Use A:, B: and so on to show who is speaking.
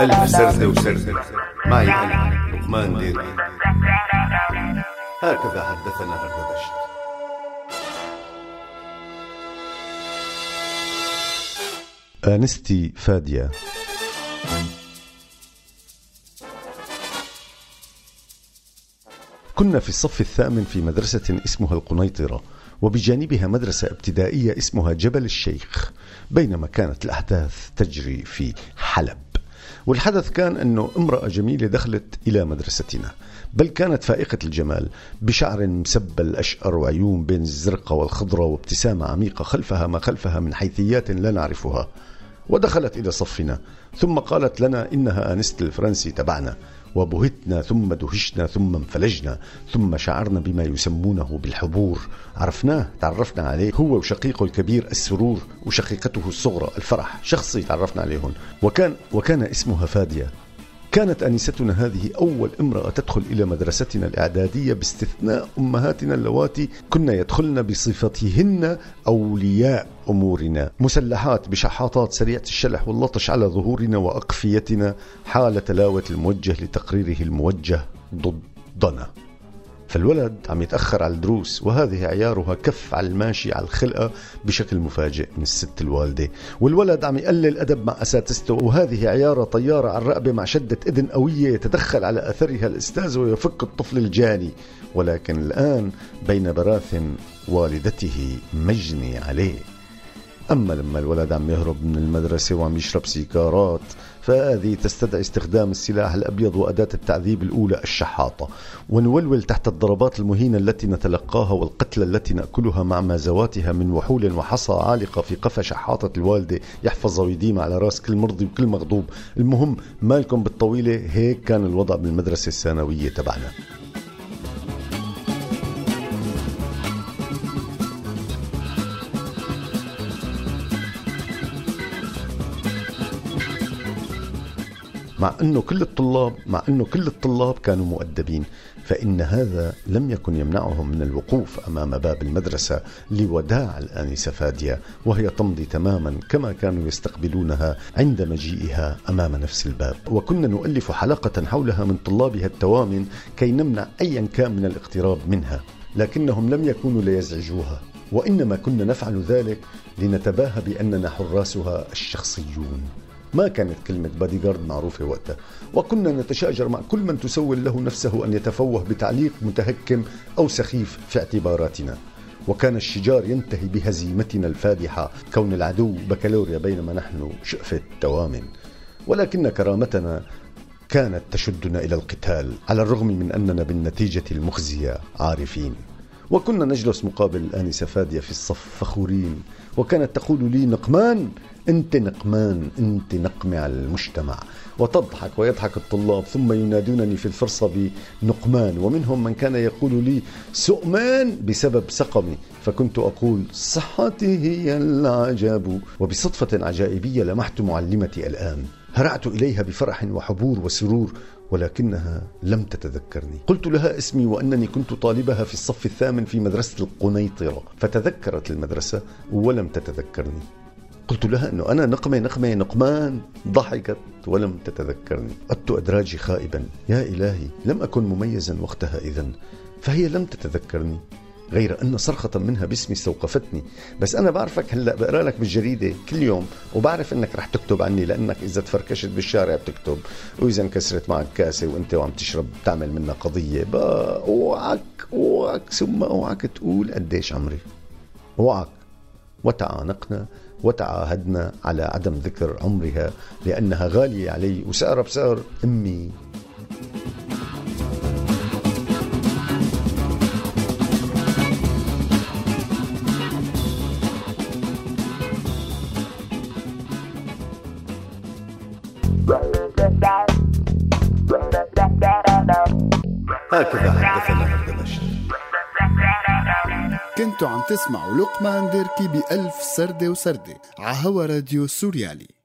A: ألف سردة وسردة معي أنا لقمان ديري هكذا حدثنا هردبشت
B: آنستي فادية. كنا في الصف الثامن في مدرسة اسمها القنيطرة وبجانبها مدرسة ابتدائية اسمها جبل الشيخ بينما كانت الأحداث تجري في حلب. والحدث كان أنه امرأة جميلة دخلت إلى مدرستنا بل كانت فائقة الجمال بشعر مسبل أشقر وعيون بين الزرقاء والخضرة وابتسامة عميقة خلفها ما خلفها من حيثيات لا نعرفها. ودخلت إلى صفنا. ثم قالت لنا إنها آنست الفرنسي تبعنا. وبهتنا ثم دهشنا ثم انفلجنا. ثم شعرنا بما يسمونه بالحبور. عرفناه تعرفنا عليه. هو وشقيقه الكبير السرور وشقيقته الصغرى. الفرح شخصي تعرفنا عليهم وكان وكان اسمها فادية. كانت أنستنا هذه أول امرأة تدخل إلى مدرستنا الإعدادية باستثناء أمهاتنا اللواتي. كنا يدخلن بصفتهن أولياء أمورنا. مسلحات بشحاطات سريعة الشلح واللطش على ظهورنا وأقفيتنا حال تلاوة الموجه لتقريره الموجه ضدنا. فالولد عم يتأخر على الدروس وهذه عيارها كف على الماشي على الخلقة بشكل مفاجئ من الست الوالدة. والولد عم يقلل أدب مع أساتذته وهذه عيارة طيارة على الرقبة مع شدة إذن قوية يتدخل على أثرها الأستاذ ويفك الطفل الجاني. ولكن الآن بين براثن والدته مجني عليه. أما لما الولد عم يهرب من المدرسة وعم يشرب سيجارات فهذه تستدعي استخدام السلاح الأبيض وأداة التعذيب الأولى الشحاطة. ونولول تحت الضربات المهينة التي نتلقاها والقتلى التي نأكلها مع مازواتها من وحول وحصى عالقة في قفا شحاطة الوالدة يحفظ ويديم على رأس كل مرضي وكل مغضوب. المهم مالكم بالطويلة هيك كان الوضع بالمدرسة الثانوية تبعنا. مع أنه كل الطلاب مع أنه كل الطلاب كانوا مؤدبين فإن هذا لم يكن يمنعهم من الوقوف أمام باب المدرسة لوداع الانسه فاديه وهي تمضي تماما كما كانوا يستقبلونها عند مجيئها أمام نفس الباب. وكنا نؤلف حلقة حولها من طلابها التوامن كي نمنع ايا كان من الاقتراب منها لكنهم لم يكونوا ليزعجوها وإنما كنا نفعل ذلك لنتباهى بأننا حراسها الشخصيون. ما كانت كلمة بادي جارد معروفة وقتها. وكنا نتشاجر مع كل من تسول له نفسه أن يتفوه بتعليق متهكم أو سخيف في اعتباراتنا. وكان الشجار ينتهي بهزيمتنا الفادحة كون العدو بكالوريا بينما نحن شقفة توامن ولكن كرامتنا كانت تشدنا إلى القتال على الرغم من أننا بالنتيجة المخزية عارفين. وكنا نجلس مقابل الآنسة فادية في الصف فخورين. وكانت تقول لي نقمان أنت نقمان أنت نقمة على المجتمع. وتضحك ويضحك الطلاب ثم ينادونني في الفرصة بنقمان. ومنهم من كان يقول لي سؤمان بسبب سقمي. فكنت أقول صحتي هي العجب وبصدفة عجائبية لمحت معلمتي الآن. هرعت إليها بفرح وحبور وسرور ولكنها لم تتذكرني. قلت لها اسمي وأنني كنت طالبها في الصف الثامن في مدرسة القنيطرة. فتذكرت المدرسة ولم تتذكرني. قلت لها أنه أنا نقمة نقمة نقمان. ضحكت ولم تتذكرني. أدت أدراجي خائبا. يا إلهي لم أكن مميزا وقتها إذا. فهي لم تتذكرني. غير أن صرخة منها باسمي استوقفتني. بس أنا بعرفك هلأ بقرأ لك بالجريدة كل يوم. وبعرف أنك رح تكتب عني لأنك إذا تفركشت بالشارع بتكتب. وإذا انكسرت معك كاسة وأنت وعم تشرب تعمل منها قضية. أوعك أوعك. ثم أوعك تقول قديش عمري. أوعك. وتعانقنا. وتعاهدنا على عدم ذكر عمرها لأنها غالية علي وسعر بسعر أمي.
A: هكذا حدثنا هردبشت
C: كنتوا عم تسمعوا لقمان ديركي بألف سردة وسردة عهوا راديو سوريالي.